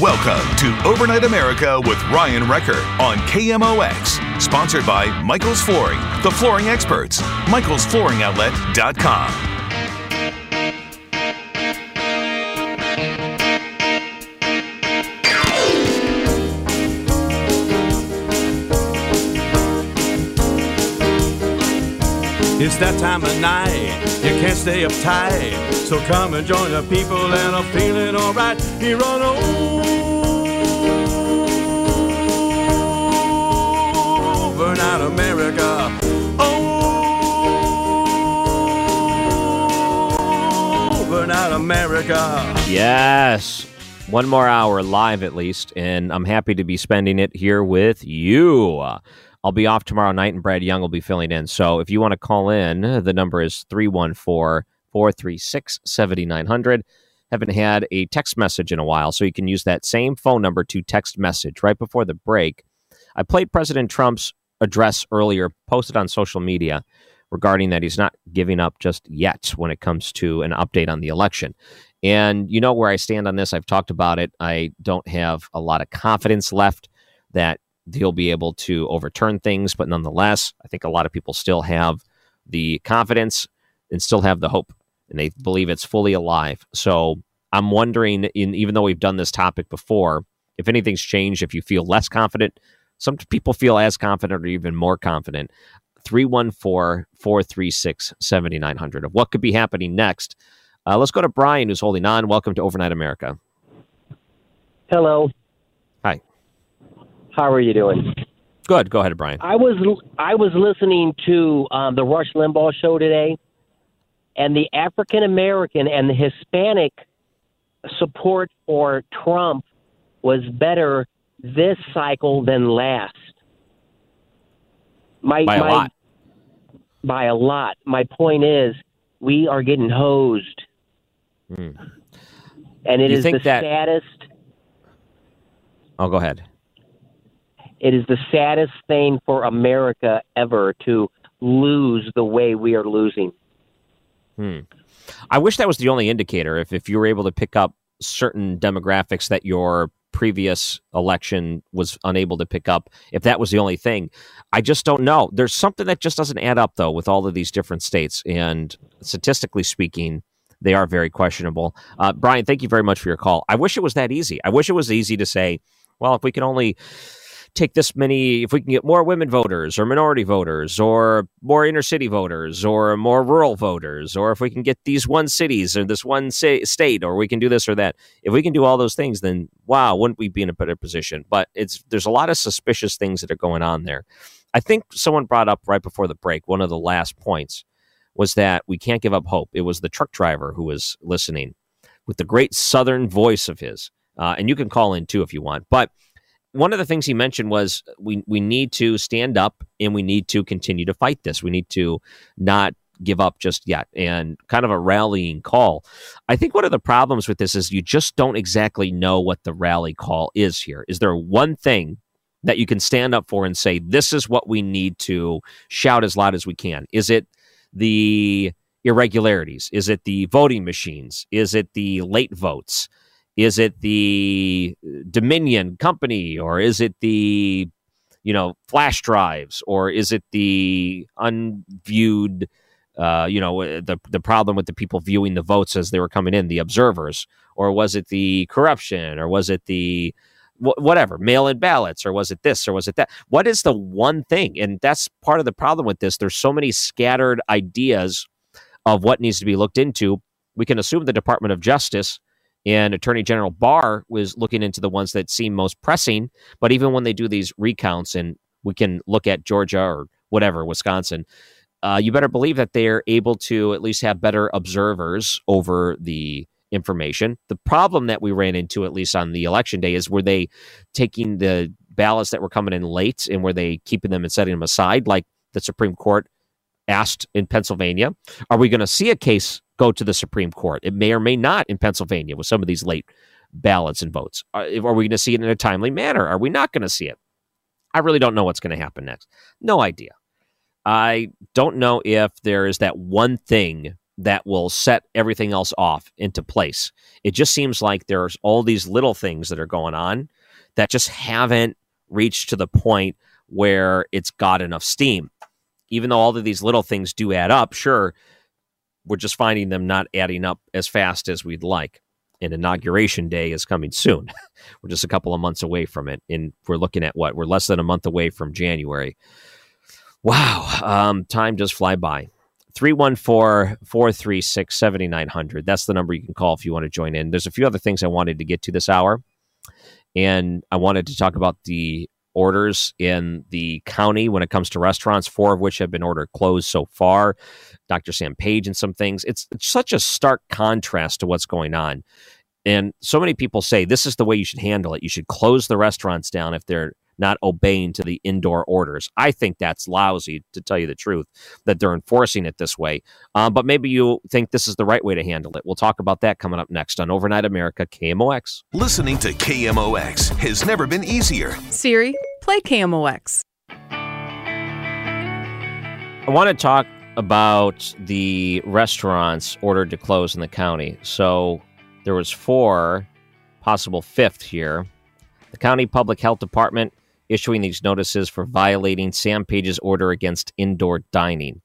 Welcome to Overnight America with Ryan Recker on KMOX. Sponsored by Michael's Flooring, the flooring experts. Michael'sFlooringOutlet.com. It's that time of night, you can't stay uptight. So come and join the people and I'm feeling alright here on Overnight America. Overnight America. Yes. One more hour live at least, and I'm happy to be spending it here with you. I'll be off tomorrow night, and Brad Young will be filling in. So if you want to call in, the number is 314 436 7900. Haven't had a text message in a while, so you can use that same phone number to text message. Right before the break, I played President Trump's address earlier, posted on social media regarding that he's not giving up just yet when it comes to an update on the election. And you know where I stand on this. I've talked about it. I don't have a lot of confidence left that he'll be able to overturn things, but nonetheless, I think a lot of people still have the confidence and still have the hope, and they believe it's fully alive. So I'm wondering, in even though we've done this topic before, if anything's changed, if you feel less confident, some people feel as confident or even more confident. 314 436 7900 of what could be happening next. Uh, let's go to Brian, who's holding on. Welcome to Overnight America. Hello. How are you doing? Good. Go ahead, Brian. I was I was listening to um, the Rush Limbaugh show today, and the African American and the Hispanic support for Trump was better this cycle than last. My, By a my, lot. By a lot. My point is, we are getting hosed, Hmm. and it You is the that- saddest. Oh, go ahead. It is the saddest thing for America ever to lose the way we are losing. Hmm. I wish that was the only indicator. If if you were able to pick up certain demographics that your previous election was unable to pick up, if that was the only thing, I just don't know. There's something that just doesn't add up though with all of these different states, and statistically speaking, they are very questionable. Uh, Brian, thank you very much for your call. I wish it was that easy. I wish it was easy to say, well, if we can only take this many, if we can get more women voters or minority voters or more inner city voters or more rural voters, or if we can get these one cities or this one state, or we can do this or that. If we can do all those things, then wow, wouldn't we be in a better position? But it's there's a lot of suspicious things that are going on there. I think someone brought up right before the break one of the last points was that we can't give up hope. It was the truck driver who was listening with the great southern voice of his. Uh, and you can call in too if you want. But one of the things he mentioned was uh, we we need to stand up and we need to continue to fight this. We need to not give up just yet and kind of a rallying call. I think one of the problems with this is you just don't exactly know what the rally call is here. Is there one thing that you can stand up for and say this is what we need to shout as loud as we can? Is it the irregularities? Is it the voting machines? Is it the late votes? Is it the Dominion company or is it the you know flash drives or is it the unviewed uh, you know, uh, the the problem with the people viewing the votes as they were coming in, the observers, or was it the corruption, or was it the wh- whatever mail-in ballots, or was it this, or was it that? What is the one thing? And that's part of the problem with this. There's so many scattered ideas of what needs to be looked into. We can assume the Department of Justice and Attorney General Barr was looking into the ones that seem most pressing. But even when they do these recounts, and we can look at Georgia or whatever, Wisconsin, uh, you better believe that they're able to at least have better observers over the information. The problem that we ran into, at least on the election day, is were they taking the ballots that were coming in late and were they keeping them and setting them aside, like the Supreme Court asked in Pennsylvania? Are we going to see a case go to the Supreme Court? It may or may not in Pennsylvania with some of these late ballots and votes. Are, are we going to see it in a timely manner? Are we not going to see it? I really don't know what's going to happen next. No idea. I don't know if there is that one thing that will set everything else off into place. It just seems like there's all these little things that are going on that just haven't reached to the point where it's got enough steam. Even though all of these little things do add up, sure, we're just finding them not adding up as fast as we'd like. And inauguration day is coming soon. we're just a couple of months away from it. And we're looking at what? We're less than a month away from January. Wow. Um, time does fly by. 314 436 7900. That's the number you can call if you want to join in. There's a few other things I wanted to get to this hour. And I wanted to talk about the orders in the county when it comes to restaurants, four of which have been ordered closed so far. Dr. Sam Page and some things. It's, it's such a stark contrast to what's going on. And so many people say this is the way you should handle it. You should close the restaurants down if they're not obeying to the indoor orders. I think that's lousy, to tell you the truth, that they're enforcing it this way. Um, but maybe you think this is the right way to handle it. We'll talk about that coming up next on Overnight America KMOX. Listening to KMOX has never been easier. Siri, play KMOX. I want to talk about the restaurants ordered to close in the county. So there was four, possible fifth here. The county public health department issuing these notices for violating Sam Page's order against indoor dining.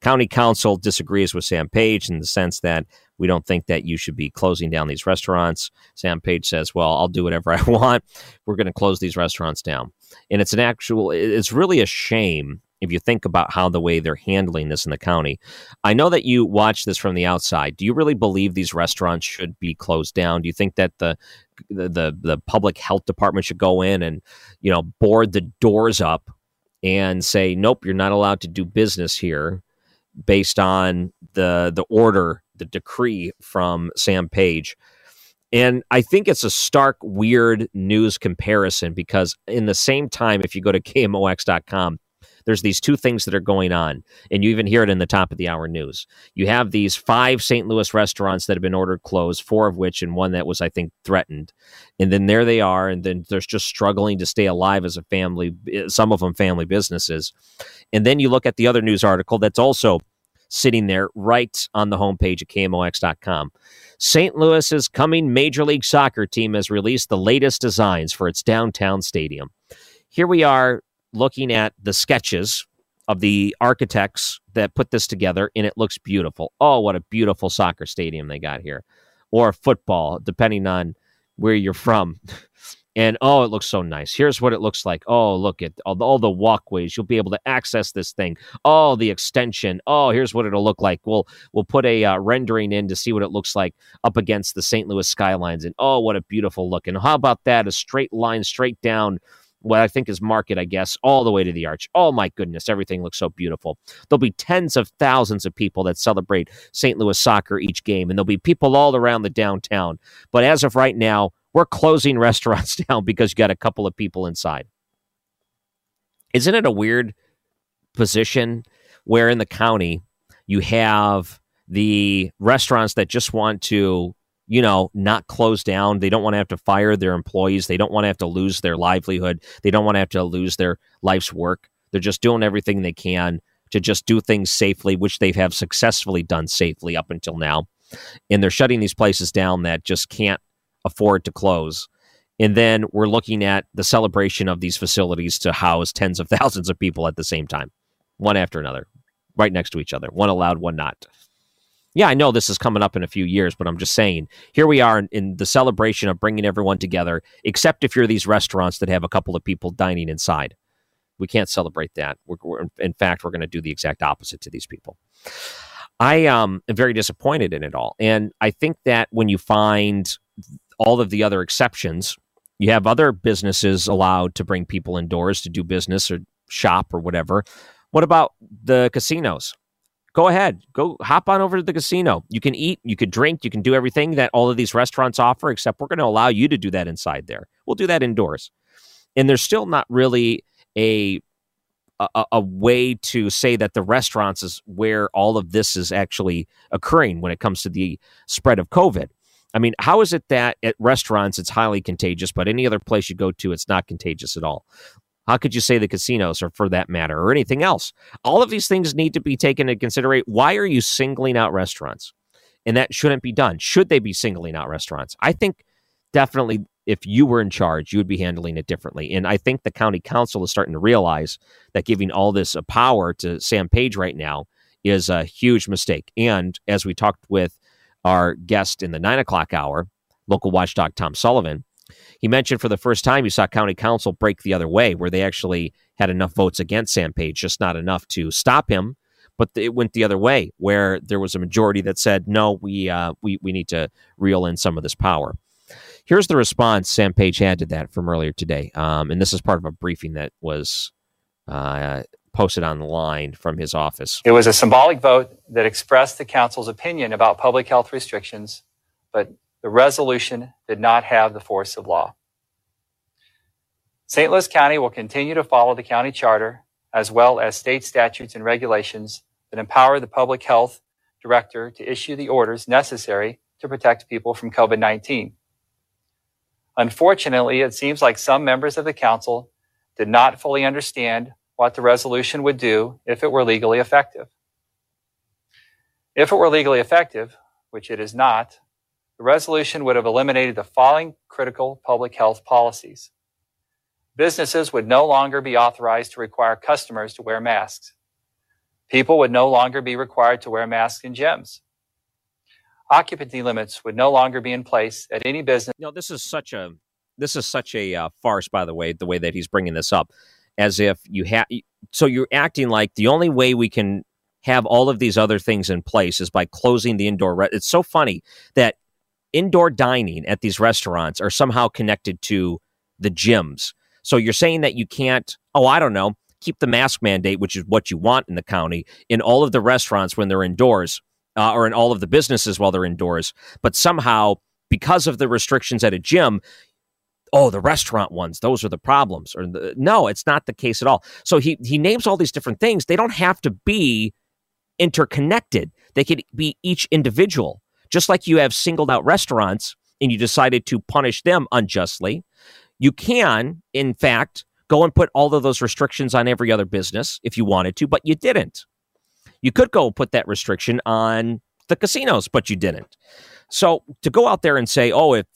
County Council disagrees with Sam Page in the sense that we don't think that you should be closing down these restaurants. Sam Page says, "Well, I'll do whatever I want. We're going to close these restaurants down." And it's an actual it's really a shame if you think about how the way they're handling this in the county. I know that you watch this from the outside. Do you really believe these restaurants should be closed down? Do you think that the the the, the public health department should go in and you know board the doors up and say, "Nope, you're not allowed to do business here," based on the the order, the decree from Sam Page. And I think it's a stark, weird news comparison because in the same time, if you go to KMOX.com, there's these two things that are going on, and you even hear it in the top of the hour news. You have these five St. Louis restaurants that have been ordered closed, four of which, and one that was, I think, threatened. And then there they are, and then they're just struggling to stay alive as a family, eh, some of them family businesses. And then you look at the other news article that's also sitting there right on the homepage of KMOX.com. St. Louis's coming Major League Soccer team has released the latest designs for its downtown stadium. Here we are looking at the sketches of the architects that put this together, and it looks beautiful. Oh, what a beautiful soccer stadium they got here, or football, depending on where you're from. And oh, it looks so nice. Here's what it looks like. Oh, look at all the, all the walkways. You'll be able to access this thing. Oh, the extension. Oh, here's what it'll look like. We'll we'll put a uh, rendering in to see what it looks like up against the St. Louis skylines. And oh, what a beautiful look. And how about that? A straight line straight down what I think is market, I guess, all the way to the arch. Oh my goodness, everything looks so beautiful. There'll be tens of thousands of people that celebrate St. Louis soccer each game, and there'll be people all around the downtown. But as of right now, we're closing restaurants down because you got a couple of people inside. Isn't it a weird position where in the county you have the restaurants that just want to you know, not close down. They don't want to have to fire their employees. They don't want to have to lose their livelihood. They don't want to have to lose their life's work. They're just doing everything they can to just do things safely, which they have successfully done safely up until now. And they're shutting these places down that just can't afford to close. And then we're looking at the celebration of these facilities to house tens of thousands of people at the same time, one after another. right next to each other, one allowed, one not. Yeah, I know this is coming up in a few years, but I'm just saying, here we are in, in the celebration of bringing everyone together, except if you're these restaurants that have a couple of people dining inside. We can't celebrate that. We're, we're, in fact, we're going to do the exact opposite to these people. I um, am very disappointed in it all. And I think that when you find all of the other exceptions, you have other businesses allowed to bring people indoors to do business or shop or whatever. What about the casinos? Go ahead, go hop on over to the casino. You can eat, you can drink, you can do everything that all of these restaurants offer, except we're going to allow you to do that inside there. We'll do that indoors. And there's still not really a a, a, way to say that the restaurants is where all of this is actually occurring when it comes to the spread of COVID. I mean, how is it that at restaurants it's highly contagious, but any other place you go to, it's not contagious at all? How could you say the casinos, or for that matter, or anything else? All of these things need to be taken into consideration. Why are you singling out restaurants? And that shouldn't be done. Should they be singling out restaurants? I think definitely if you were in charge, you would be handling it differently. And I think the county council is starting to realize that giving all this power to Sam Page right now is a huge mistake. And as we talked with our guest in the nine o'clock hour, local watchdog Tom Sullivan, he mentioned for the first time you saw county council break the other way, where they actually had enough votes against Sam Page, just not enough to stop him. But it went the other way, where there was a majority that said, "No, we uh, we we need to reel in some of this power." Here's the response Sam Page had to that from earlier today. Um, and this is part of a briefing that was uh, posted online from his office. It was a symbolic vote that expressed the council's opinion about public health restrictions, but the resolution did not have the force of law. St. Louis County will continue to follow the county charter as well as state statutes and regulations that empower the public health director to issue the orders necessary to protect people from COVID 19. Unfortunately, it seems like some members of the council did not fully understand what the resolution would do if it were legally effective. If it were legally effective, which it is not, the resolution would have eliminated the following critical public health policies. Businesses would no longer be authorized to require customers to wear masks. People would no longer be required to wear masks in gyms occupancy limits would no longer be in place at any business. You know, this is such a this is such a uh, farce, by the way, the way that he's bringing this up, as if you have. So you're acting like the only way we can have all of these other things in place is by closing the indoor. Re- it's so funny that indoor dining at these restaurants are somehow connected to the gyms. So you're saying that you can't. Oh, I don't know. Keep the mask mandate, which is what you want in the county, in all of the restaurants when they're indoors uh, or in all of the businesses while they're indoors. But somehow, because of the restrictions at a gym, oh, the restaurant ones, those are the problems. Or the, no, it's not the case at all. So he he names all these different things. They don't have to be interconnected. They could be each individual. Just like you have singled out restaurants and you decided to punish them unjustly, you can, in fact, go and put all of those restrictions on every other business if you wanted to, but you didn't. You could go put that restriction on the casinos, but you didn't. So to go out there and say, oh, if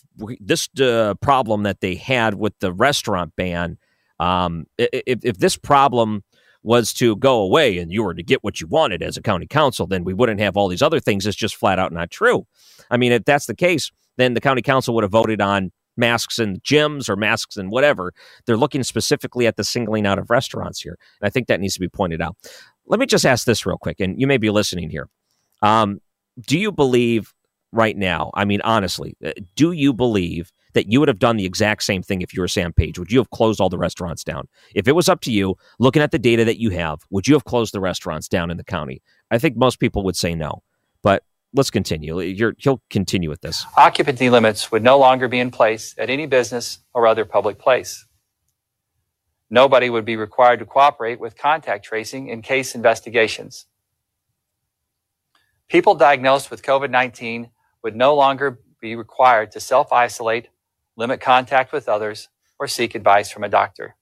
this uh, problem that they had with the restaurant ban, um, if, if this problem was to go away and you were to get what you wanted as a county council, then we wouldn't have all these other things. It's just flat out not true. I mean, if that's the case, then the county council would have voted on masks in gyms or masks and whatever. They're looking specifically at the singling out of restaurants here. And I think that needs to be pointed out. Let me just ask this real quick, and you may be listening here. Um, do you believe right now, I mean, honestly, uh, do you believe that you would have done the exact same thing if you were Sam Page? Would you have closed all the restaurants down? If it was up to you, looking at the data that you have, would you have closed the restaurants down in the county? I think most people would say no. But let's continue. You're, he'll continue with this. Occupancy limits would no longer be in place at any business or other public place. Nobody would be required to cooperate with contact tracing in case investigations. People diagnosed with COVID 19 would no longer be required to self isolate, limit contact with others, or seek advice from a doctor.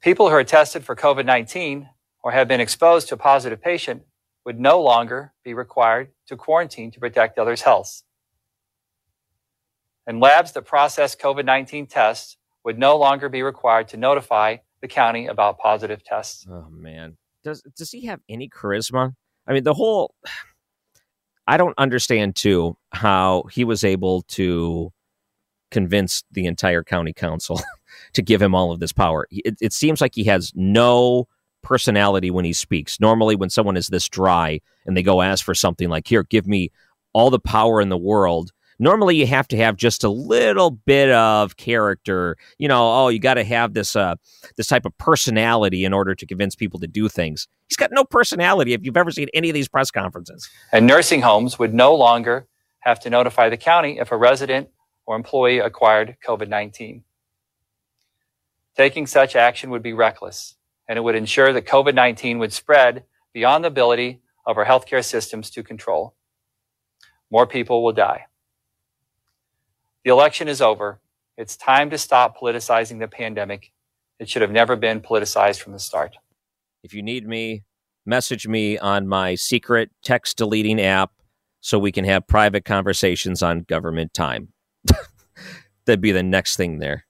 People who are tested for COVID 19 or have been exposed to a positive patient would no longer be required to quarantine to protect others' health. And labs that process COVID 19 tests would no longer be required to notify the county about positive tests. Oh, man. does does he have any charisma? I mean, the whole I don't understand too how he was able to convince the entire county council to give him all of this power. It, it seems like he has no personality when he speaks. Normally, when someone is this dry and they go ask for something like, "Here, give me all the power in the world," normally you have to have just a little bit of character you know oh you got to have this uh this type of personality in order to convince people to do things. He's got no personality if you've ever seen any of these press conferences. And nursing homes would no longer have to notify the county if a resident or employee acquired covid-19 taking such action would be reckless and it would ensure that covid-19 would spread beyond the ability of our healthcare systems to control. More people will die the election is over. It's time to stop politicizing the pandemic. It should have never been politicized from the start. If you need me, message me on my secret text deleting app so we can have private conversations on government time. That'd be the next thing there.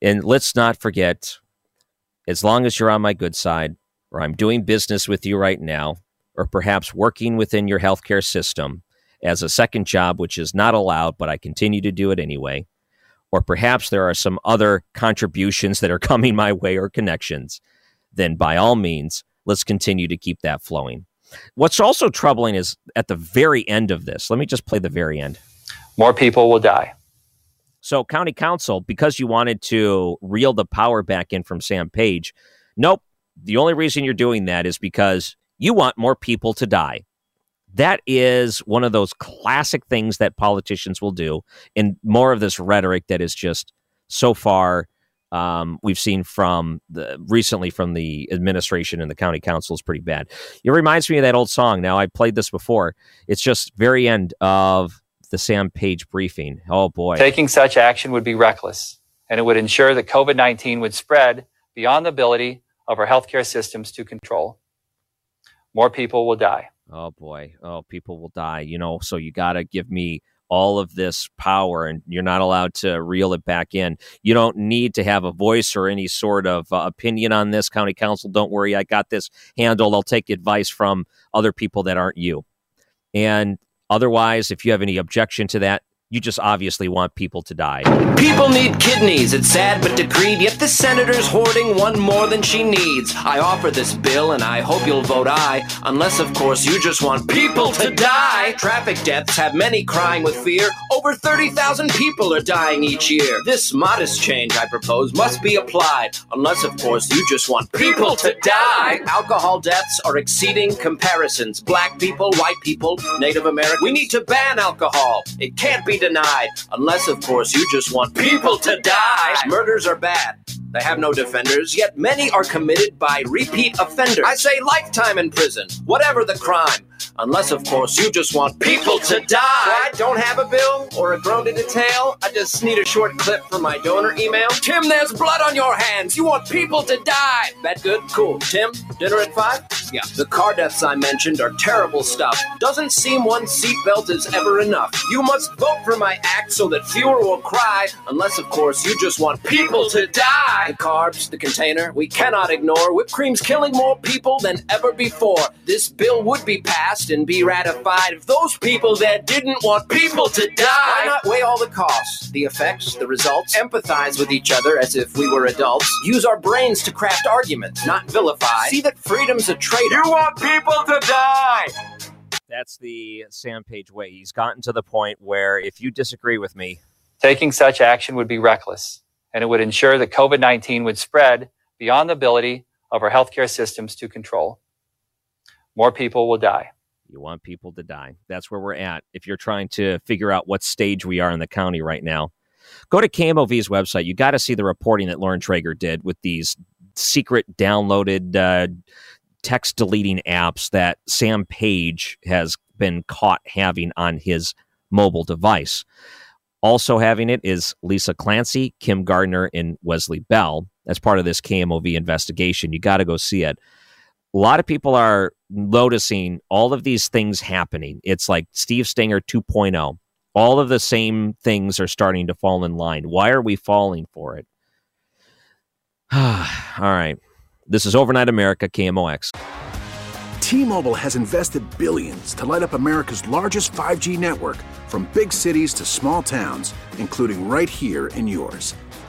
And let's not forget, as long as you're on my good side, or I'm doing business with you right now, or perhaps working within your healthcare system, as a second job, which is not allowed, but I continue to do it anyway. Or perhaps there are some other contributions that are coming my way or connections, then by all means, let's continue to keep that flowing. What's also troubling is at the very end of this, let me just play the very end. More people will die. So, County Council, because you wanted to reel the power back in from Sam Page, nope. The only reason you're doing that is because you want more people to die that is one of those classic things that politicians will do and more of this rhetoric that is just so far um, we've seen from the recently from the administration and the county council is pretty bad. It reminds me of that old song. Now I played this before. It's just very end of the Sam Page briefing. Oh boy, taking such action would be reckless, and it would ensure that COVID nineteen would spread beyond the ability of our healthcare systems to control. More people will die oh boy, oh, people will die, you know, so you got to give me all of this power and you're not allowed to reel it back in. You don't need to have a voice or any sort of uh, opinion on this, county council. Don't worry, I got this handled. I'll take advice from other people that aren't you. And otherwise, if you have any objection to that, you just obviously want people to die. People need kidneys. It's sad but decreed. Yet the senator's hoarding one more than she needs. I offer this bill and I hope you'll vote aye. Unless, of course, you just want people to die. Traffic deaths have many crying with fear. Over 30,000 people are dying each year. This modest change I propose must be applied. Unless, of course, you just want people to die. Alcohol deaths are exceeding comparisons. Black people, white people, Native Americans. We need to ban alcohol. It can't be denied. Unless, of course, you just want people to die. Murders are bad. They have no defenders, yet many are committed by repeat offenders. I say lifetime in prison, whatever the crime. Unless, of course, you just want people to die. I don't have a bill or a groan to detail. I just need a short clip for my donor email. Tim, there's blood on your hands. You want people to die. That good? Cool. Tim, dinner at five? Yeah. The car deaths I mentioned are terrible stuff. Doesn't seem one seatbelt is ever enough. You must vote for my act so that fewer will cry. Unless, of course, you just want people to die. The carbs, the container, we cannot ignore. Whipped cream's killing more people than ever before. This bill would be passed passed and be ratified if those people that didn't want people to die. Why not weigh all the costs, the effects, the results, empathize with each other as if we were adults, use our brains to craft arguments, not vilify, see that freedom's a trade. You want people to die! That's the Sam Page way. He's gotten to the point where if you disagree with me, taking such action would be reckless, and it would ensure that COVID 19 would spread beyond the ability of our healthcare systems to control. More people will die. You want people to die. That's where we're at. If you're trying to figure out what stage we are in the county right now, go to KMOV's website. You got to see the reporting that Lauren Trager did with these secret downloaded uh, text deleting apps that Sam Page has been caught having on his mobile device. Also having it is Lisa Clancy, Kim Gardner, and Wesley Bell as part of this KMOV investigation. You got to go see it a lot of people are noticing all of these things happening. It's like Steve Stenger 2.0. All of the same things are starting to fall in line. Why are we falling for it? all right. This is Overnight America, KMOX. T-Mobile has invested billions to light up America's largest 5G network from big cities to small towns, including right here in yours.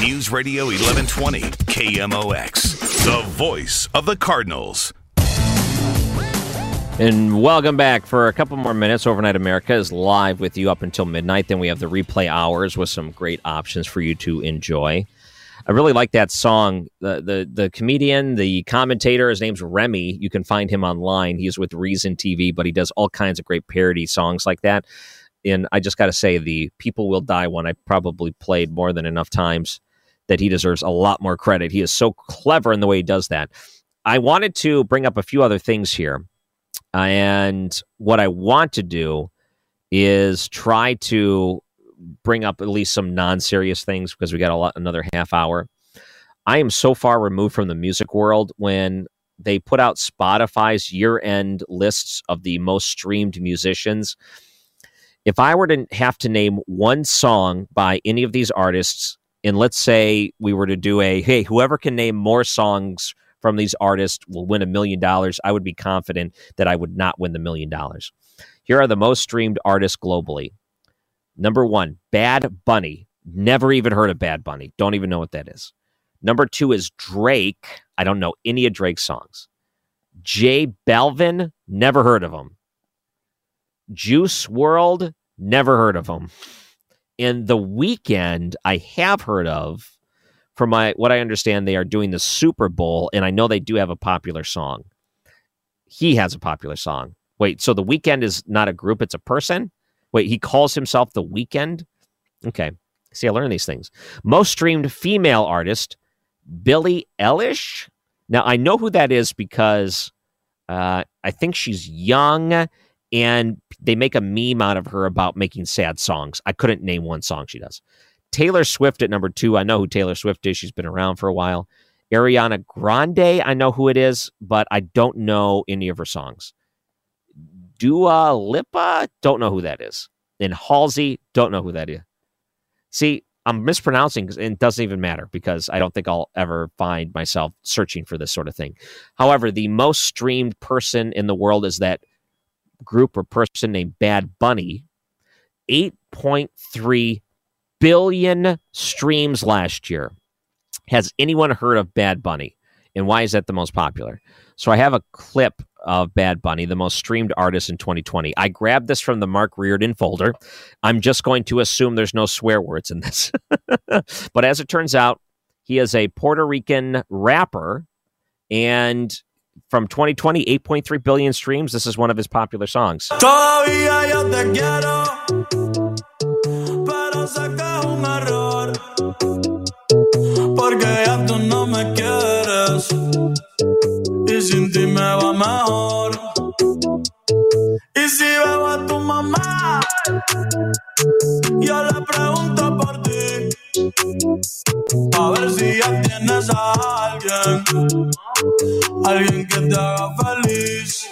News Radio 1120, KMOX, the voice of the Cardinals. And welcome back for a couple more minutes. Overnight America is live with you up until midnight. Then we have the replay hours with some great options for you to enjoy. I really like that song. The the the comedian, the commentator, his name's Remy. You can find him online. He's with Reason TV, but he does all kinds of great parody songs like that. And I just got to say, the "People Will Die" one I probably played more than enough times that he deserves a lot more credit. He is so clever in the way he does that. I wanted to bring up a few other things here. And what I want to do is try to bring up at least some non-serious things because we got a lot another half hour. I am so far removed from the music world when they put out Spotify's year-end lists of the most streamed musicians. If I were to have to name one song by any of these artists and let's say we were to do a hey, whoever can name more songs from these artists will win a million dollars, I would be confident that I would not win the million dollars. Here are the most streamed artists globally. Number one, Bad Bunny. Never even heard of Bad Bunny. Don't even know what that is. Number two is Drake. I don't know any of Drake's songs. J Balvin. Never heard of him. Juice WRLD. Never heard of him. And the Weeknd I have heard of. From my what I understand, they are doing the Super Bowl, and I know they do have a popular song. He has a popular song. Wait, so the Weeknd is not a group; it's a person. Wait, he calls himself the Weeknd? Okay, see, I learn these things. Most streamed female artist, Billie Eilish. Now I know who that is because uh, I think she's young and they make a meme out of her about making sad songs. I couldn't name one song she does. Taylor Swift at number two. I know who Taylor Swift is. She's been around for a while. Ariana Grande, I know who it is, but I don't know any of her songs. Dua Lipa, don't know who that is. And Halsey, don't know who that is. See, I'm mispronouncing and it doesn't even matter because I don't think I'll ever find myself searching for this sort of thing. However, the most streamed person in the world is that group or person named Bad Bunny. 8.3 billion streams last year. Has anyone heard of Bad Bunny? And why is that the most popular? So I have a clip of Bad Bunny, the most streamed artist in 2020. I grabbed this from the Mark Reardon folder. I'm just going to assume there's no swear words in this. but as it turns out, he is a Puerto Rican rapper and from 2020, 8.3 billion streams. This is one of his popular songs. Yo le pregunto por ti. A ver si ya tienes a alguien, alguien que te haga feliz.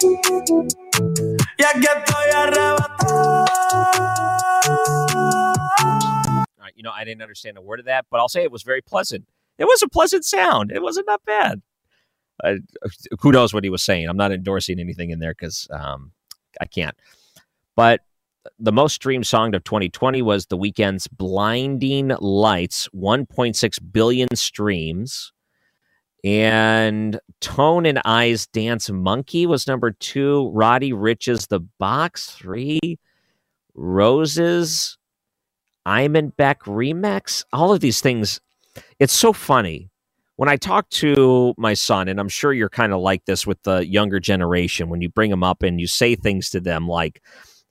Y aquí estoy arrebatado. You know, I didn't understand a word of that, but I'll say it was very pleasant. It was a pleasant sound. It wasn't that bad. Uh, who knows what he was saying? I'm not endorsing anything in there because um, I can't. But the most streamed song of 2020 was The Weeknd's Blinding Lights, 1.6 billion streams. And Tones and I Dance Monkey was number two. Roddy Ricch's The Box, three. Roses. Imanbek remix. All of these things. It's so funny when I talk to my son, and I'm sure you're kind of like this with the younger generation. When you bring them up and you say things to them like,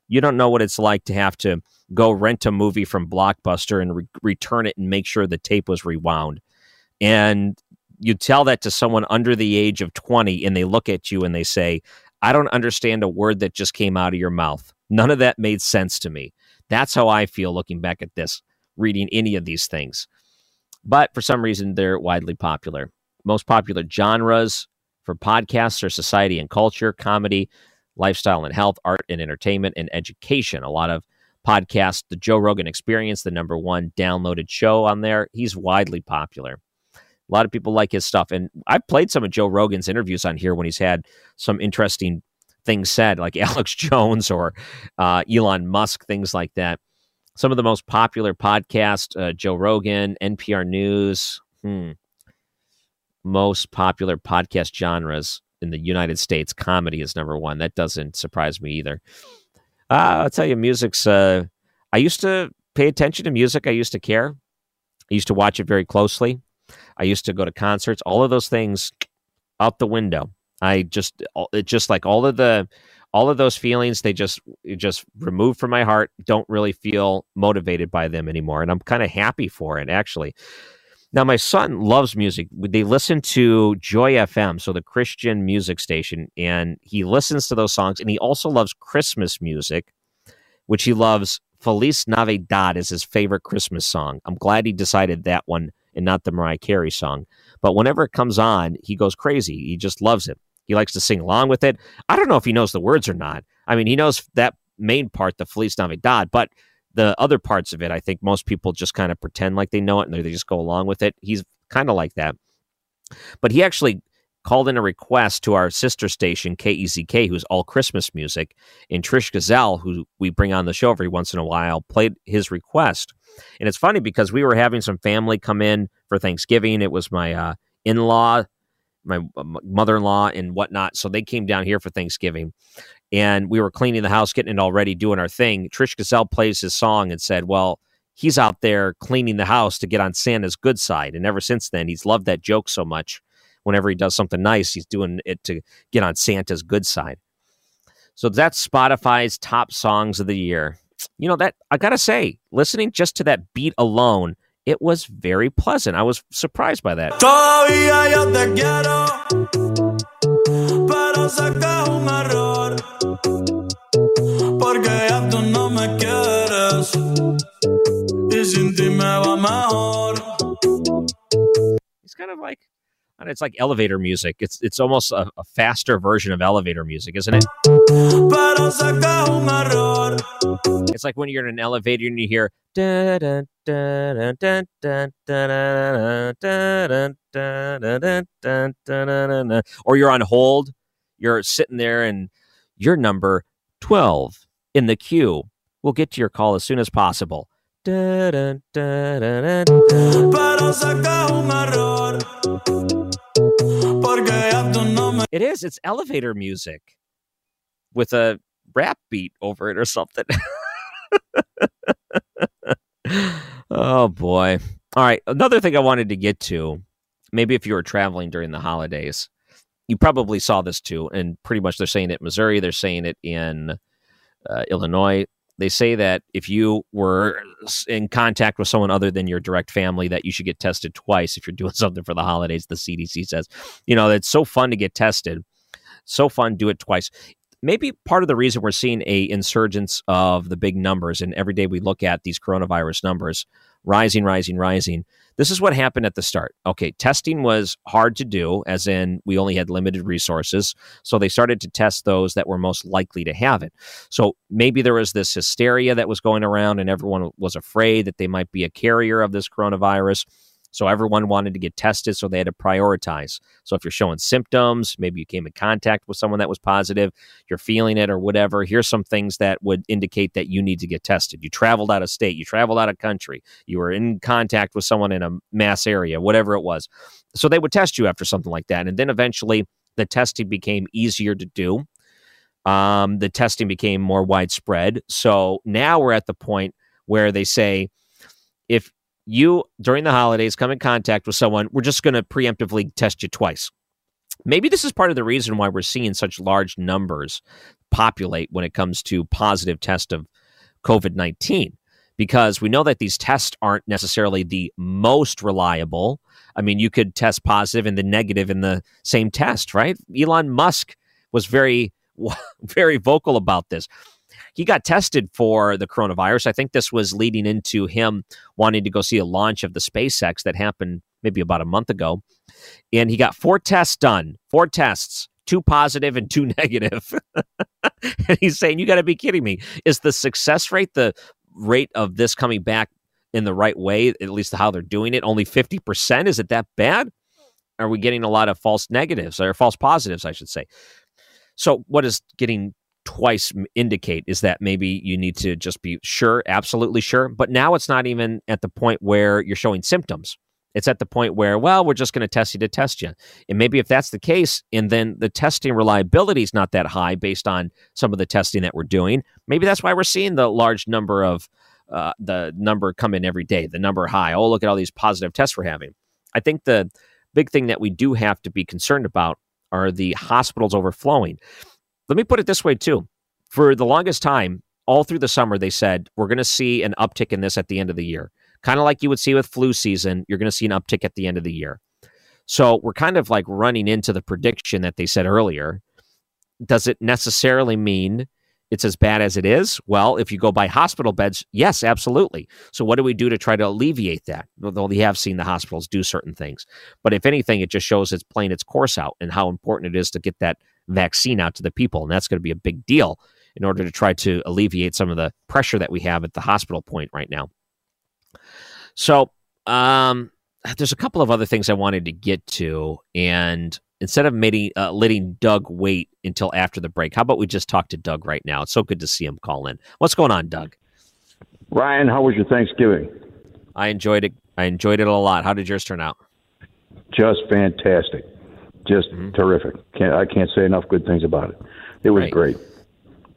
"You don't know what it's like to have to go rent a movie from Blockbuster and re- return it and make sure the tape was rewound," and you tell that to someone under the age of 20, and they look at you and they say, "I don't understand a word that just came out of your mouth." None of that made sense to me. That's how I feel looking back at this, reading any of these things. But for some reason, they're widely popular. Most popular genres for podcasts are society and culture, comedy, lifestyle and health, art and entertainment, and education. A lot of podcasts, the Joe Rogan Experience, the number one downloaded show on there, he's widely popular. A lot of people like his stuff. And I've played some of Joe Rogan's interviews on here when he's had some interesting things said, like Alex Jones or uh, Elon Musk, things like that. Some of the most popular podcasts: uh, Joe Rogan, NPR News. Hmm. Most popular podcast genres in the United States, comedy is number one. That doesn't surprise me either. Uh, I'll tell you, music's. Uh, I used to pay attention to music. I used to care. I used to watch it very closely. I used to go to concerts. All of those things out the window. I just it just like all of the all of those feelings they just just removed from my heart. Don't really feel motivated by them anymore, and I'm kind of happy for it actually. Now my son loves music. They listen to Joy FM, so the Christian music station, and he listens to those songs, and he also loves Christmas music, which he loves. Feliz Navidad is his favorite Christmas song. I'm glad he decided that one and not the Mariah Carey song. But whenever it comes on, he goes crazy. He just loves it. He likes to sing along with it. I don't know if he knows the words or not. I mean, he knows that main part, the Feliz Navidad, but the other parts of it, I think most people just kind of pretend like they know it and they just go along with it. He's kind of like that. But he actually called in a request to our sister station, KEZK, who's all Christmas music, and Trish Gazzoli, who we bring on the show every once in a while, played his request. And it's funny because we were having some family come in for Thanksgiving. It was my uh, in law my uh, mother-in-law and whatnot. So they came down here for Thanksgiving, and we were cleaning the house, getting it all ready, doing our thing. Trish Gazzoli plays his song and said, "Well." He's out there cleaning the house to get on Santa's good side. And ever since then, he's loved that joke so much. Whenever he does something nice, he's doing it to get on Santa's good side. So that's Spotify's top songs of the year. You know, that I got to say, listening just to that beat alone it was very pleasant. I was surprised by that. It's kind of like and it's like elevator music. It's it's almost a, a faster version of elevator music, isn't it? It's like when you're in an elevator and you hear or you're on hold, you're sitting there and you're number 12 in the queue. We'll get to your call as soon as possible. It is. It's elevator music with a rap beat over it or something. oh boy. All right. Another thing I wanted to get to, maybe if you were traveling during the holidays, you probably saw this too. And pretty much they're saying it in Missouri, they're saying it in uh, Illinois. They say that if you were in contact with someone other than your direct family, that you should get tested twice if you're doing something for the holidays. The CDC says, you know, it's so fun to get tested. So fun, do it twice maybe part of the reason we're seeing a insurgence of the big numbers and every day we look at these coronavirus numbers rising rising rising this is what happened at the start. Okay testing was hard to do as in we only had limited resources so they started to test those that were most likely to have it. So maybe there was this hysteria that was going around and everyone was afraid that they might be a carrier of this coronavirus so everyone wanted to get tested, so they had to prioritize. So if you're showing symptoms, maybe you came in contact with someone that was positive, you're feeling it or whatever, here's some things that would indicate that you need to get tested. You traveled out of state, you traveled out of country, you were in contact with someone in a mass area, whatever it was. So they would test you after something like that. And then eventually the testing became easier to do. Um, the testing became more widespread. So now we're at the point where they say, if you during the holidays come in contact with someone, we're just going to preemptively test you twice. Maybe this is part of the reason why we're seeing such large numbers populate when it comes to positive test of COVID 19, because we know that these tests aren't necessarily the most reliable. I mean, you could test positive and the negative in the same test, right? Elon Musk was very, very vocal about this. He got tested for the coronavirus. I think this was leading into him wanting to go see a launch of the SpaceX that happened maybe about a month ago. And he got four tests done, four tests, two positive and two negative. and he's saying, You got to be kidding me. Is the success rate, the rate of this coming back in the right way, at least how they're doing it, only 50%? Is it that bad? Are we getting a lot of false negatives or false positives, I should say? So, what is getting twice indicate is that maybe you need to just be sure, absolutely sure. But now it's not even at the point where you're showing symptoms. It's at the point where, well, we're just going to test you to test you. And maybe if that's the case, and then the testing reliability is not that high based on some of the testing that we're doing, maybe that's why we're seeing the large number of uh, the number come in every day, the number high. Oh, look at all these positive tests we're having. I think the big thing that we do have to be concerned about are the hospitals overflowing. Let me put it this way, too. For the longest time, all through the summer, they said, we're going to see an uptick in this at the end of the year kind of like you would see with flu season, you're going to see an uptick at the end of the year. So we're kind of like running into the prediction that they said earlier. Does it necessarily mean it's as bad as it is? Well, if you go by hospital beds, yes, absolutely. So what do we do to try to alleviate that? Though we have seen the hospitals do certain things. But if anything, it just shows it's playing its course out and how important it is to get that vaccine out to the people. And that's going to be a big deal in order to try to alleviate some of the pressure that we have at the hospital point right now. So, um, there's a couple of other things I wanted to get to, and instead of uh, letting Doug wait until after the break, how about we just talk to Doug right now? It's so good to see him call in. What's going on, Doug? Ryan, how was your Thanksgiving? I enjoyed it. I enjoyed it a lot. How did yours turn out? Just fantastic. Just mm-hmm. terrific. Can't, I can't say enough good things about it. It was right. great.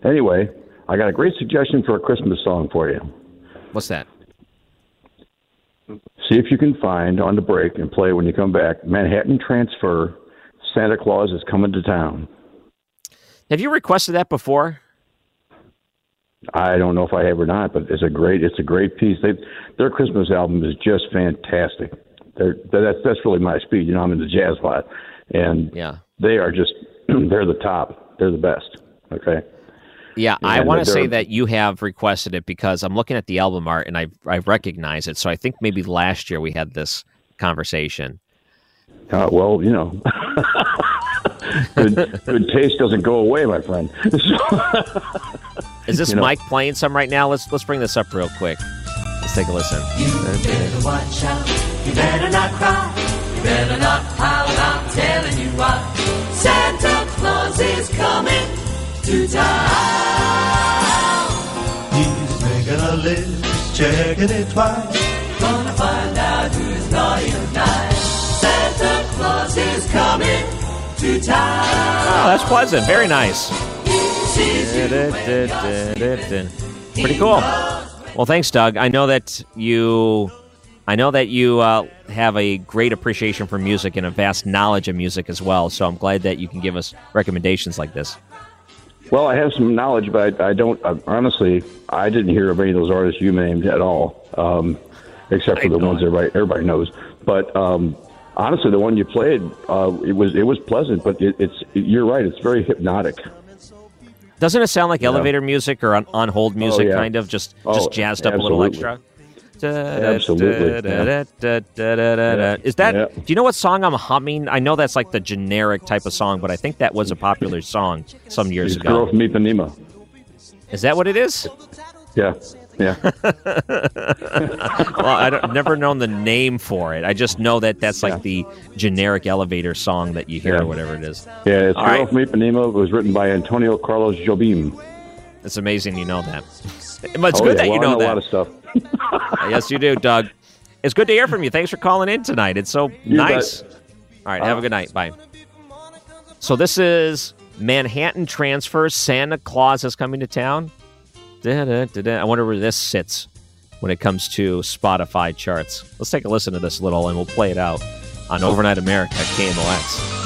Anyway, I got a great suggestion for a Christmas song for you. What's that? See if you can find on the break and play when you come back. Manhattan Transfer. Santa Claus is coming to town. Have you requested that before? I don't know if I have or not, but it's a great it's a great piece. They, their Christmas album is just fantastic. They're, that's that's really my speed. You know, I'm in the jazz lot, and yeah, they are just they're the top. They're the best. Okay. Yeah, I want to say that you have requested it because I'm looking at the album art and I I recognize it. So I think maybe last year we had this conversation. Uh, well, you know, good, good taste doesn't go away, my friend. Is this you know. Mike playing some right now? Let's let's bring this up real quick. Let's take a listen. You better watch out. You better not cry. You better not pout. I'm telling you what. Santa Claus is coming to town. He's making a list, checking it twice. Coming to town. Oh, that's pleasant. Very nice. Pretty cool. Well, thanks, Doug. I know that you I know that you uh, have a great appreciation for music and a vast knowledge of music as well. So I'm glad that you can give us recommendations like this. Well, I have some knowledge, but I, I don't. I, honestly, I didn't hear of any of those artists you named at all, um, except for the ones everybody everybody knows. But um, honestly, the one you played, uh, it was it was pleasant, but it, it's you're right. It's very hypnotic. Doesn't it sound like yeah. elevator music or on, on hold music, oh, yeah. kind of just oh, just jazzed up absolutely. a little extra? Absolutely. Is that? Do you know what song I'm humming? I know that's like the generic type of song, but I think that was a popular song some years it's ago. Girl from Ipanema. Is that what it is? Yeah. Yeah. well, I have never known the name for it. I just know that that's like yeah. the generic elevator song that you hear yeah. or whatever it is. Yeah, it's All Girl right. from Ipanema. It was written by Antonio Carlos Jobim. It's amazing you know that. But it's oh, good yeah. that you well, know, know that. a lot of stuff. yes, you do, Doug. It's good to hear from you. Thanks for calling in tonight. It's so You nice. bet. All right, have a good night. Bye. So this is Manhattan Transfer. Santa Claus is coming to town. I wonder where this sits when it comes to Spotify charts. Let's take a listen to this little and we'll play it out on Overnight America KMOX.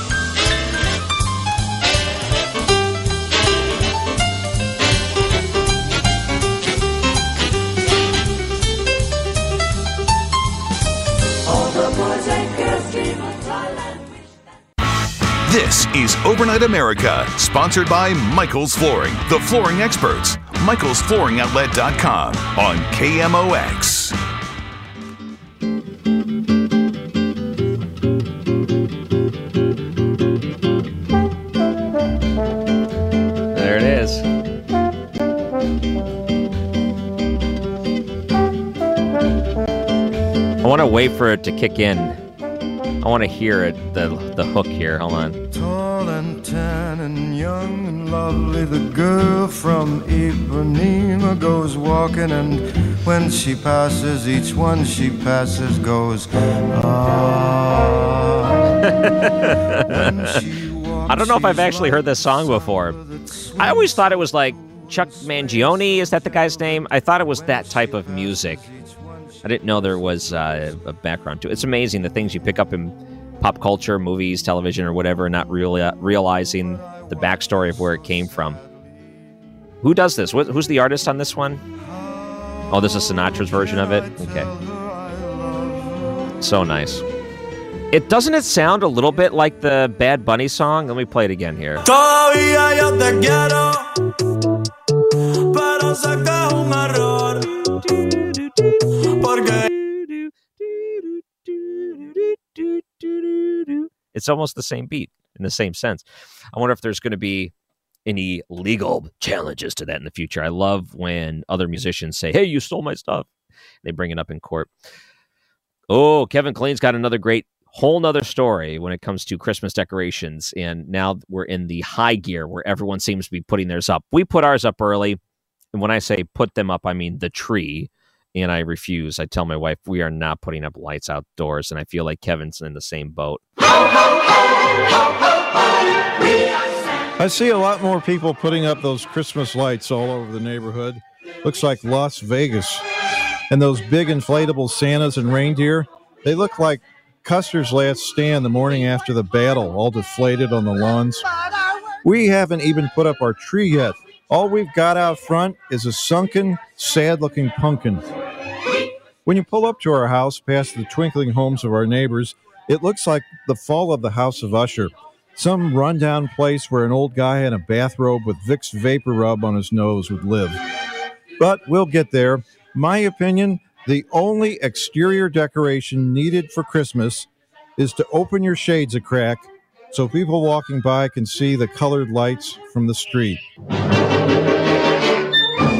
This is Overnight America, sponsored by Michaels Flooring, the flooring experts. MichaelsFlooringOutlet.com on KMOX. There it is. I want to wait for it to kick in. I want to hear it, the the hook here. Hold on. Lovely, the girl from Ipanema goes walking, and when she passes, each one she passes goes. Ah. I don't know if I've actually heard this song before. I always thought it was like Chuck Mangione. Is that the guy's name? I thought it was that type of music. I didn't know there was uh, a background to it. It's amazing the things you pick up in pop culture, movies, television, or whatever, not really realizing the backstory of where it came from. Who does this? Who's the artist on this one? Oh, this is Sinatra's version of it. Okay, so nice. It doesn't it sound a little bit like the Bad Bunny song? Let me play it again here. Todavía yo te quiero, pero. It's almost the same beat in the same sense. I wonder if there's going to be any legal challenges to that in the future. I love when other musicians say, "Hey, you stole my stuff." They bring it up in court. Oh, Kevin Killeen's got another great whole nother story when it comes to Christmas decorations. And now we're in the high gear where everyone seems to be putting theirs up. We put ours up early. And when I say put them up, I mean the tree. And I refuse. I tell my wife, we are not putting up lights outdoors. And I feel like Kevin's in the same boat. I see a lot more people putting up those Christmas lights all over the neighborhood. Looks like Las Vegas. And those big inflatable Santas and reindeer, they look like Custer's last stand the morning after the battle, all deflated on the lawns. We haven't even put up our tree yet. All we've got out front is a sunken, sad looking pumpkin. When you pull up to our house past the twinkling homes of our neighbors, it looks like the fall of the House of Usher. Some rundown place where an old guy in a bathrobe with Vicks VapoRub on his nose would live. But we'll get there. My opinion the only exterior decoration needed for Christmas is to open your shades a crack so people walking by can see the colored lights from the street.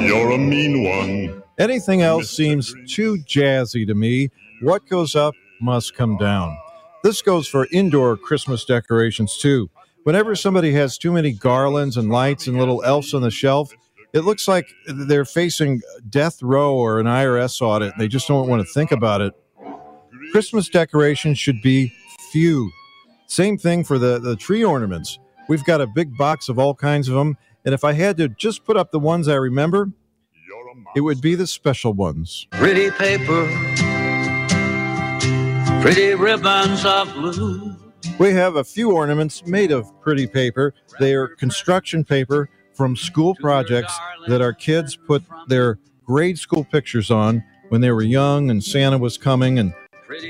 You're a mean one. Anything else seems too jazzy to me. What goes up must come down. This goes for indoor Christmas decorations too. Whenever somebody has too many garlands and lights and little elves on the shelf, it looks like they're facing death row or an IRS audit. They just don't want to think about it. Christmas decorations should be few. Same thing for the, the tree ornaments. We've got a big box of all kinds of them. And if I had to just put up the ones I remember, it would be the special ones. Pretty paper, pretty ribbons of blue. We have a few ornaments made of pretty paper. They are construction paper from school projects that our kids put their grade school pictures on when they were young and Santa was coming and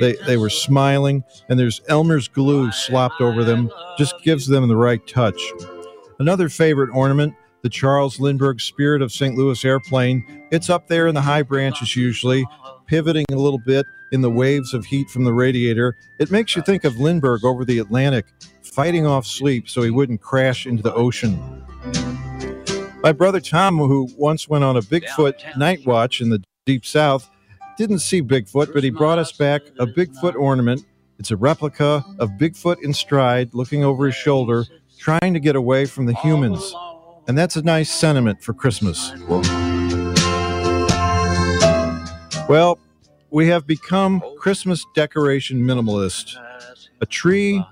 they, they were smiling and there's Elmer's glue slopped over them just gives them the right touch. Another favorite ornament, the Charles Lindbergh Spirit of St. Louis airplane. It's up there in the high branches usually, pivoting a little bit in the waves of heat from the radiator. It makes you think of Lindbergh over the Atlantic, fighting off sleep so he wouldn't crash into the ocean. My brother Tom, who once went on a Bigfoot night watch in the deep south, didn't see Bigfoot, but he brought us back a Bigfoot ornament. It's a replica of Bigfoot in stride, looking over his shoulder, trying to get away from the humans. And that's a nice sentiment for Christmas. Well, we have become Christmas decoration minimalist. A tree,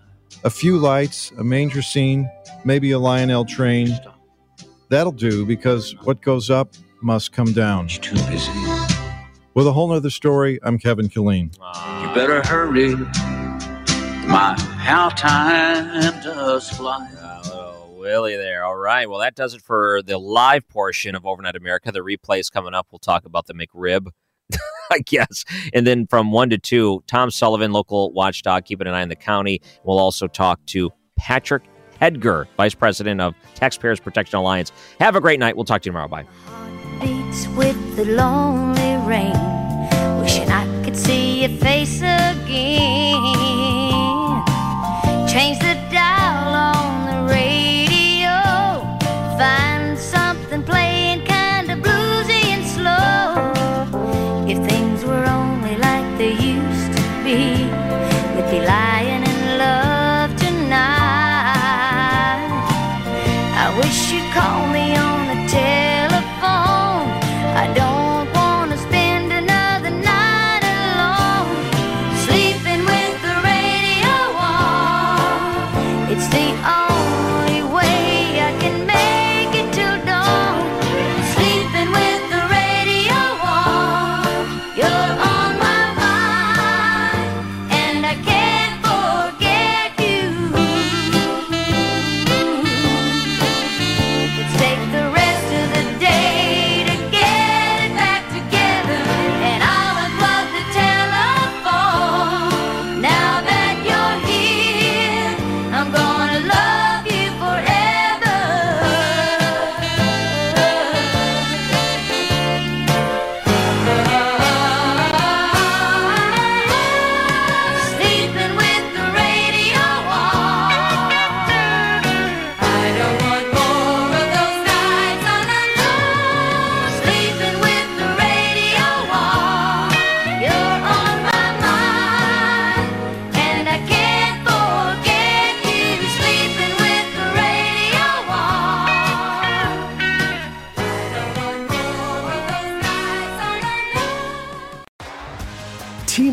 a few lights, a manger scene, maybe a Lionel train. That'll do because what goes up must come down. Too busy. With a whole nother story, I'm Kevin Killeen. You better hurry. My, how time does fly. Uh, oh, Willie there. All right. Well, that does it for the live portion of Overnight America. The replay is coming up. We'll talk about the McRib, I guess. And then from one to two, Tom Sullivan, local watchdog, keeping an eye on the county. We'll also talk to Patrick Hedger, Vice President of Taxpayers Protection Alliance. Have a great night. We'll talk to you tomorrow. Bye. beats with the lonely rain. Wishing I could see your face again.